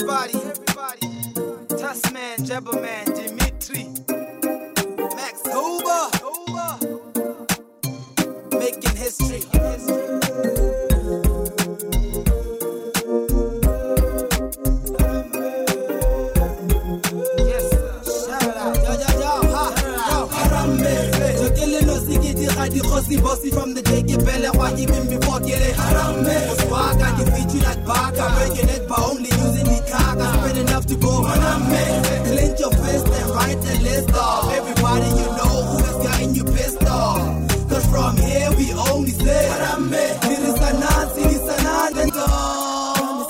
everybody, everybody. Tasman, Jabberman, Dimitri, Max Huber, making history. Khadi bossy from the day gebele kwa even before kele harambe. Swagga you feet you like baka. Breaking it by only using Clench your fist and write list. Everybody you know who has gotten you pissed from here we only say harambe. Tirisanan, and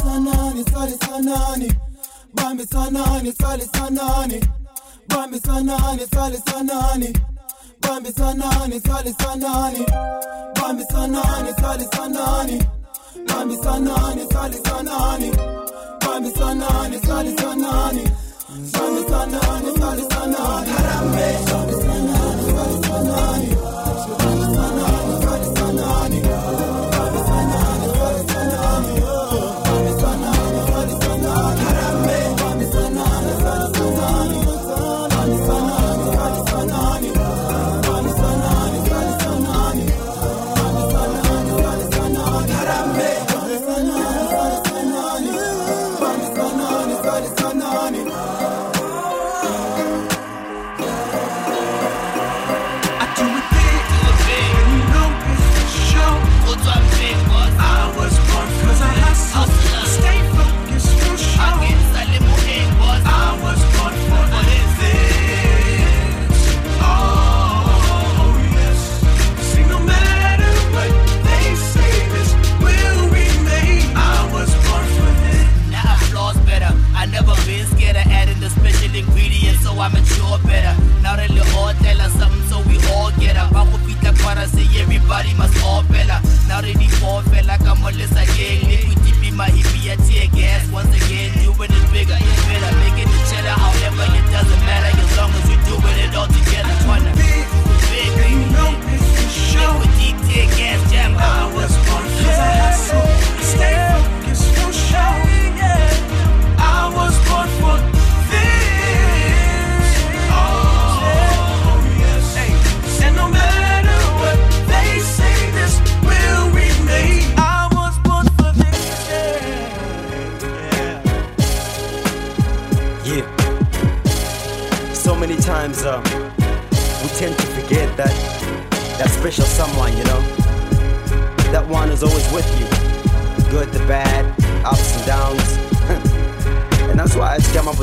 Sanani, sanani, sanani, sanani, sanani, sanani, bambi sanani, sali sanani, bambi sanani, sali sanani, bambi sanani, sali sanani, bambi sanani, sali sanani, bambi sanani, sali sanani, harambe, bambi sanani,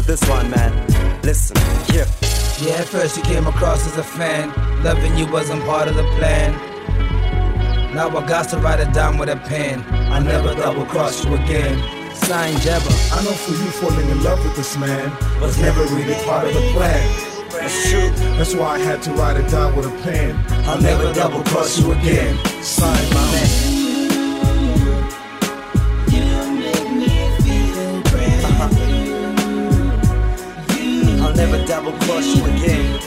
this one, man. Listen, here. Yeah, at first you came across as a fan. Loving you wasn't part of the plan. Now I got to write it down with a pen. I never double cross you again. Sign Jabba. I know for you falling in love with this man was never really part of the plan. That's true. That's why I had to write it down with a pen. I'll never double cross you again. Sign my man. Never double cross you again.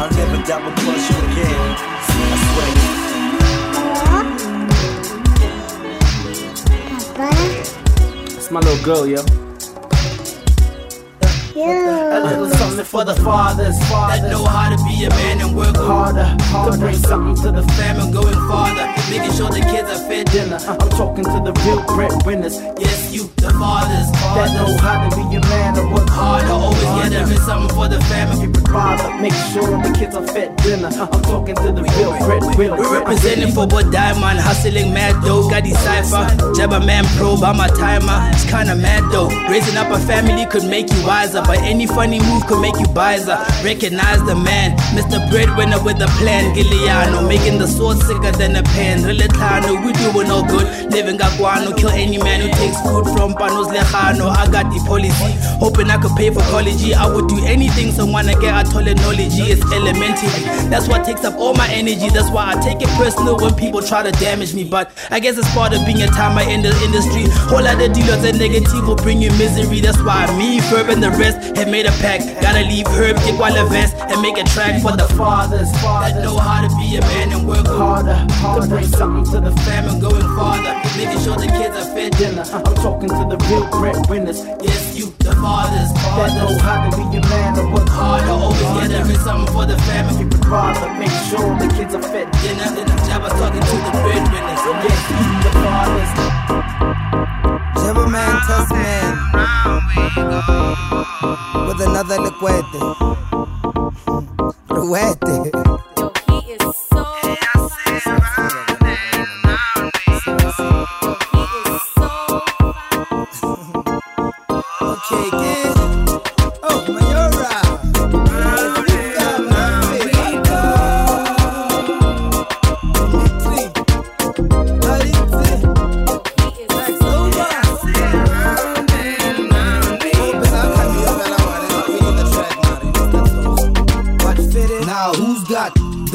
I'll never double cross you again. I swear. It's my little girl, yo. A something for the fathers that know how to be a man and work harder to bring something to the family going farther. Making sure the kids are fed dinner. I'm talking to the real breadwinners. Yes, you, the fathers that know how to be a man and work harder. Always get there is something for the family. Father, make sure the kids are fed dinner. I'm talking to the real breadwinners. We're representing for what diamond, hustling mad dough. Got the cipher, Jabba man probe, I'm a timer. It's kinda mad though. Raising up a family could make you wiser, but any funny move could make you wiser. Uh, recognize the man, Mr. Breadwinner with a plan. Giuliano, making the sword sicker than a pen. Reletano, we doing all good. Living Gaguano, kill any man who takes food from Panos Lejano. I got the policy, hoping I could pay for college. I would do anything someone to get a taller knowledge. It's elementary. That's what takes up all my energy. That's why I take it personal when people try to damage me. But I guess it's part of being a timer in the industry. Whole lot of dealers and negative will bring you misery. That's why me, Ferb, and the rest have made a pact. Gotta leave Herb, get vest, and make a track for the fathers, that know how to be a man and work harder, harder to bring something to the family going farther, making sure the kids are fed dinner. I'm talking to the real breadwinners. Yes, you, the fathers, fathers that know how to be a man and work harder. Always get there something for the family. Keep it father, make sure the kids are fed dinner. Then I'm Jabba talking to the breadwinners. Yes, you, the fathers. Jabba man, test man. With another liquete. Ruete.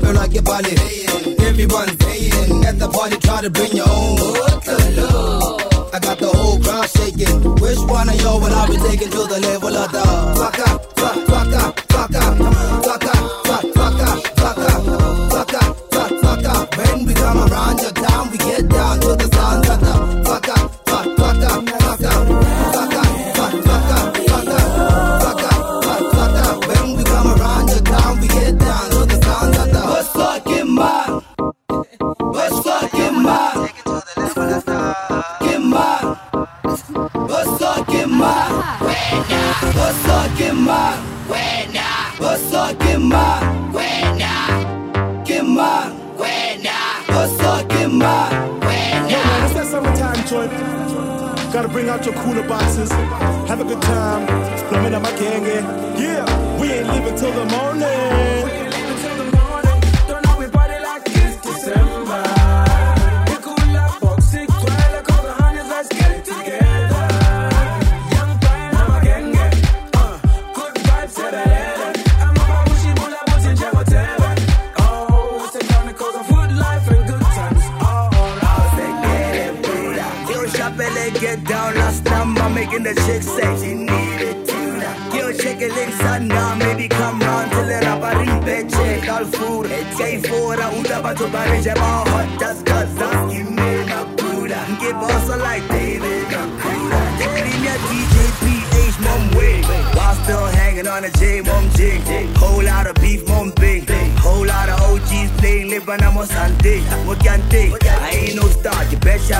Power tapping like your body. Everyone's paying. At the party, try to bring your own. I got the whole crowd shaking. Which one of y'all will I be taking to the level of the fuck up, fuck, fuck up, Gotta bring out your cooler boxes, have a good time, blow up my gang, yeah. We ain't leaving till the morning. The chick say she need it tuna. Yo, check it links now, maybe come round till the rapper rimpe check all food. Say for a uda ba to bari jama hot just cause I'm give me my Buddha. Give us a like David Nakuda. Leave me a DJ PH mom way. While still hanging on a J mom jig. Whole lot playing live on a Sunday. What can take? I ain't no star, you bet you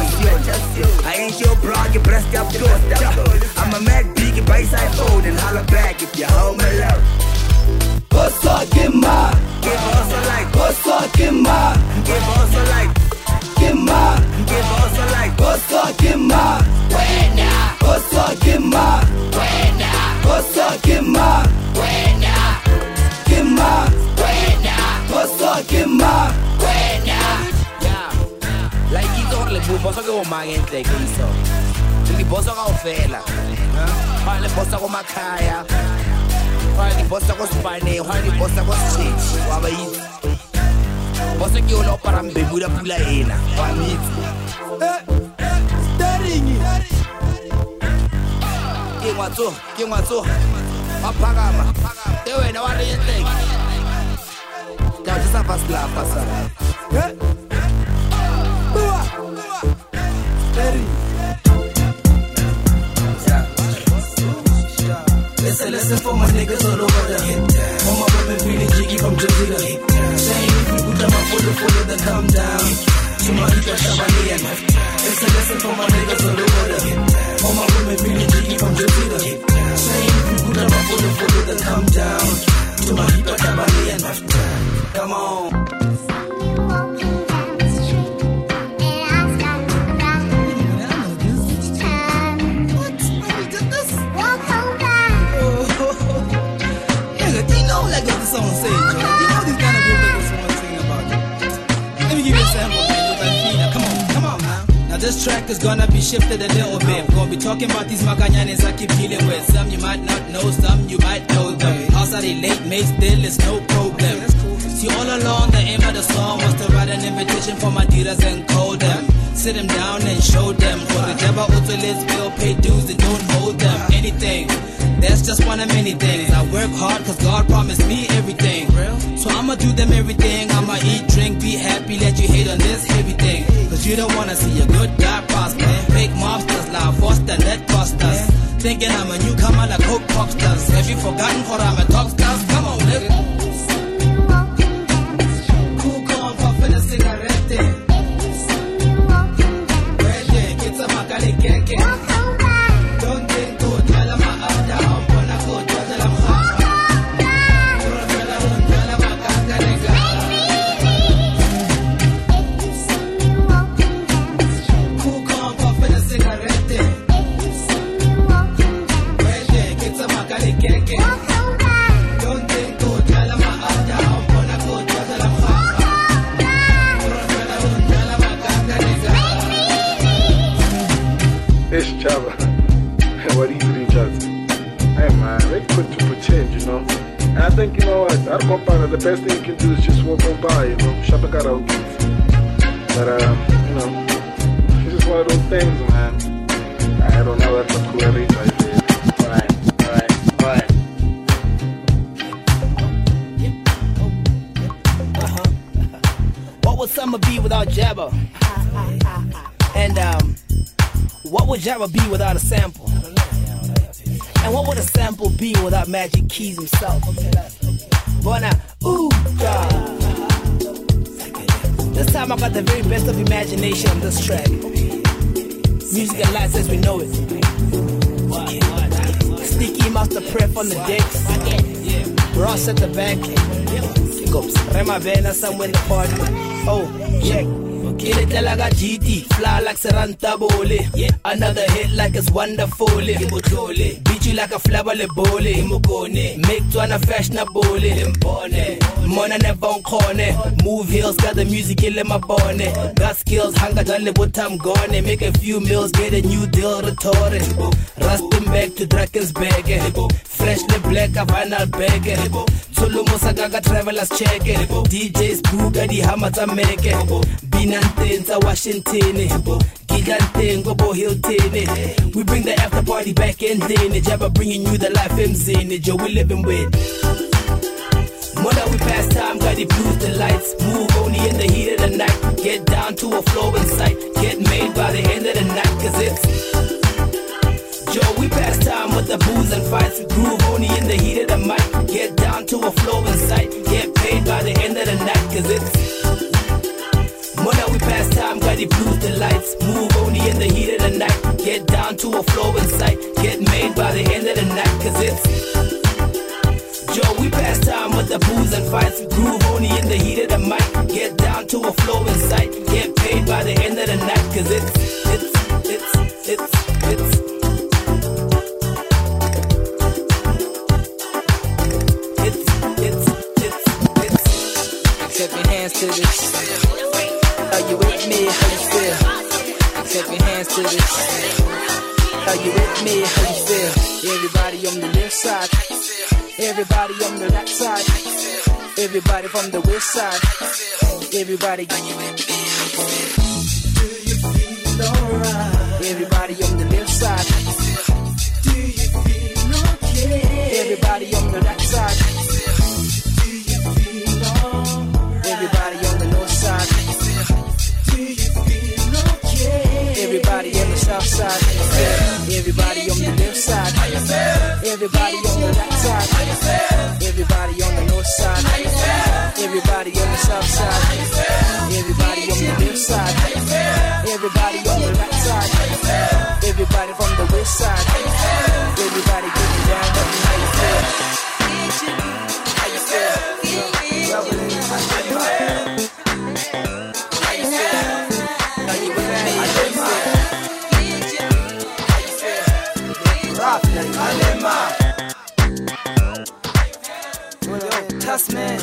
I ain't your bra, you breast up good. I'm a Mac B, get by side fold and holla back if you're home alone. What's up, my? Give us a like. What's up, get let move, what's up, go my end, like so. ngibhosa kawuvela fana libhosa komakhaya fana libhosa kosibane fana libhosa kosithetshi waba yithi bose ke yona opara mbemula pula ena wanitse eh, staringi ke ngwatso ke ngwatso. Waphakama. Te wena wa reyetleke tawuthisa fasilapha sa Staringi Listen, listen for my niggas all over the All my women feeling jiggy from Jersey to Saying if we put them up for the full then come down To my hita Shabalian Listen, listen for my niggas all over the All my women feeling jiggy from Jersey to Saying if we put them up for the full then come down To my hita Shabalian Come on track is gonna be shifted a little bit. Gonna be talking about these macanyanes I keep dealing with. Some you might not know, some you might know them. Are they late, mate, still it's no problem. See, all along, the aim of the song was to write an invitation for my dealers and call them. Sit them down and show them. For the Jabba Auto let's bill, pay dues and don't hold them. Anything. That's just one of many things. I work hard cause God promised me everything. So I'ma do them everything. I'ma eat, drink, be happy, let you hate on this heavy thing. You don't wanna see a good guy prosper. Fake mobsters, loud foster, net busters. Thinking I'm a newcomer like Coke Popsters. Have you forgotten what I'm a top things, man. I don't know, that's a cool. What would summer be without Jabba? And um, what would Jabba be without a sample? And what would a sample be without Magic Keys himself? Ooh, God. This time I got the very best of imagination on this track. Music and lights as we know it. Sneaky Master Prep on the decks. Ross at the back. Gops. Rema Vena somewhere in the party. Oh, check. Get it like a GT, fly like Saranta Bole. Another hit like it's wonderful. Beat you like a flower le bole. Make Twana fashionable. Mona never on corner. Move hills, got the music in my bonnet. Got skills, hanga dale what I'm gone. Make a few meals, get a new deal retore. Rustin back to Drakensberg. Freshly black, a vinyl bag. Tulumo sagaga travelers check. DJs Buga di hamata make. Binantenza Washington. Gigantengo Bo Hilton. We bring the after party back in then. Jabba bringing you the life MZ. Joe we living with. More than we pass time, got the blues, the lights. Move only in the heat of the night. Get down to a flow in sight. Get made by the end of the night, cause it's. Joe, we pass time with the booze and fights. We groove only in the heat of the mic. Get down to a flow in sight. Get paid by the end of the night, cause it's. More than we pass time, got the blues, the lights. Move only in the heat of the night. Get down to a flow in sight. Get made by the end of the night, cause it's. Joe, we pass time with the booze and fights. Groove only in the heat of the mic. Get down to a flow in sight. Get paid by the end of the night, cause it's, it's, Everybody from the west side. Everybody. Everybody on the left side. Do you feel okay? Everybody on the right side. Everybody on the north side. Do you feel okay? Everybody on the south side. Everybody on the left side. Everybody on the right side. Everybody on the north side. Everybody on the south side. Everybody on the left side. Everybody on the right side. Everybody from the west side. Everybody getting down. How you feel?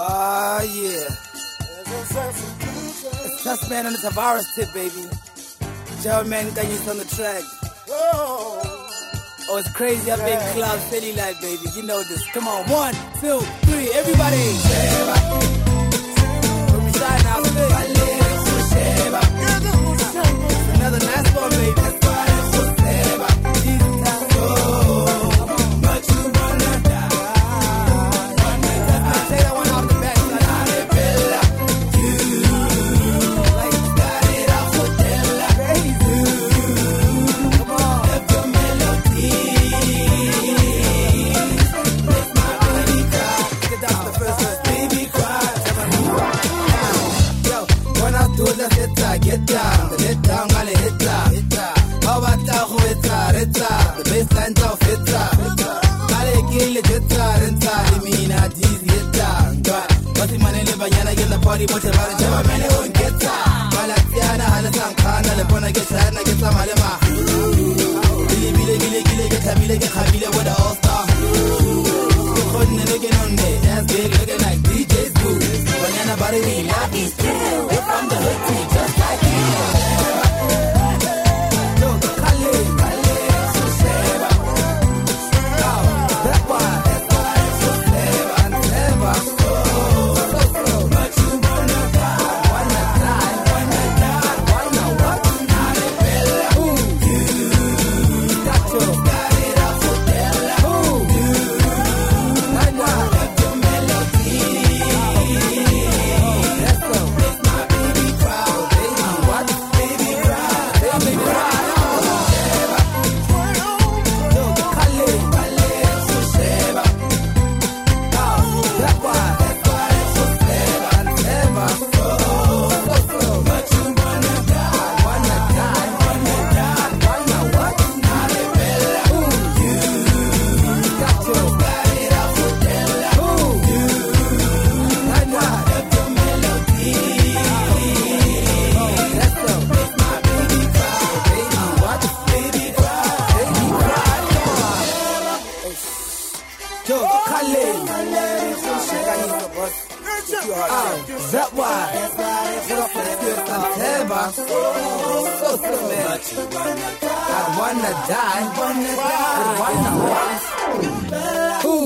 Ah, yeah. It's just Man on the Tavares tip, baby. Joe Man got you on the track. Whoa. Oh, it's crazy. I've been club city life, baby. You know this. Come on, one, two, three, everybody. Another nice one, baby. mari mote bar jama mene on getta malati ana halatan kana le bona getta ana getta malama bile bile bile bile getta bile getta bile wada die. Who?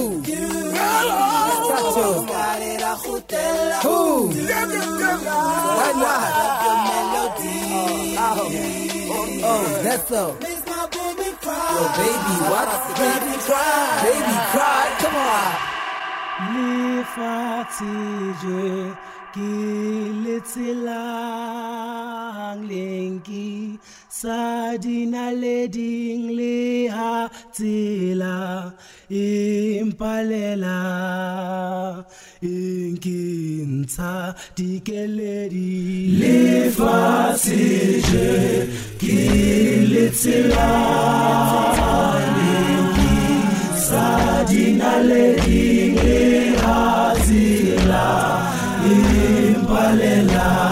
Who? Why not? Oh, oh, that's so. Yo, baby, what? Baby cry. Baby cry. Come on ke letselang leng ke sa dinaleding le ha tsela empalela e nkentsha dikeledi. Lefatshe je ke letselang leng ke Hallelujah.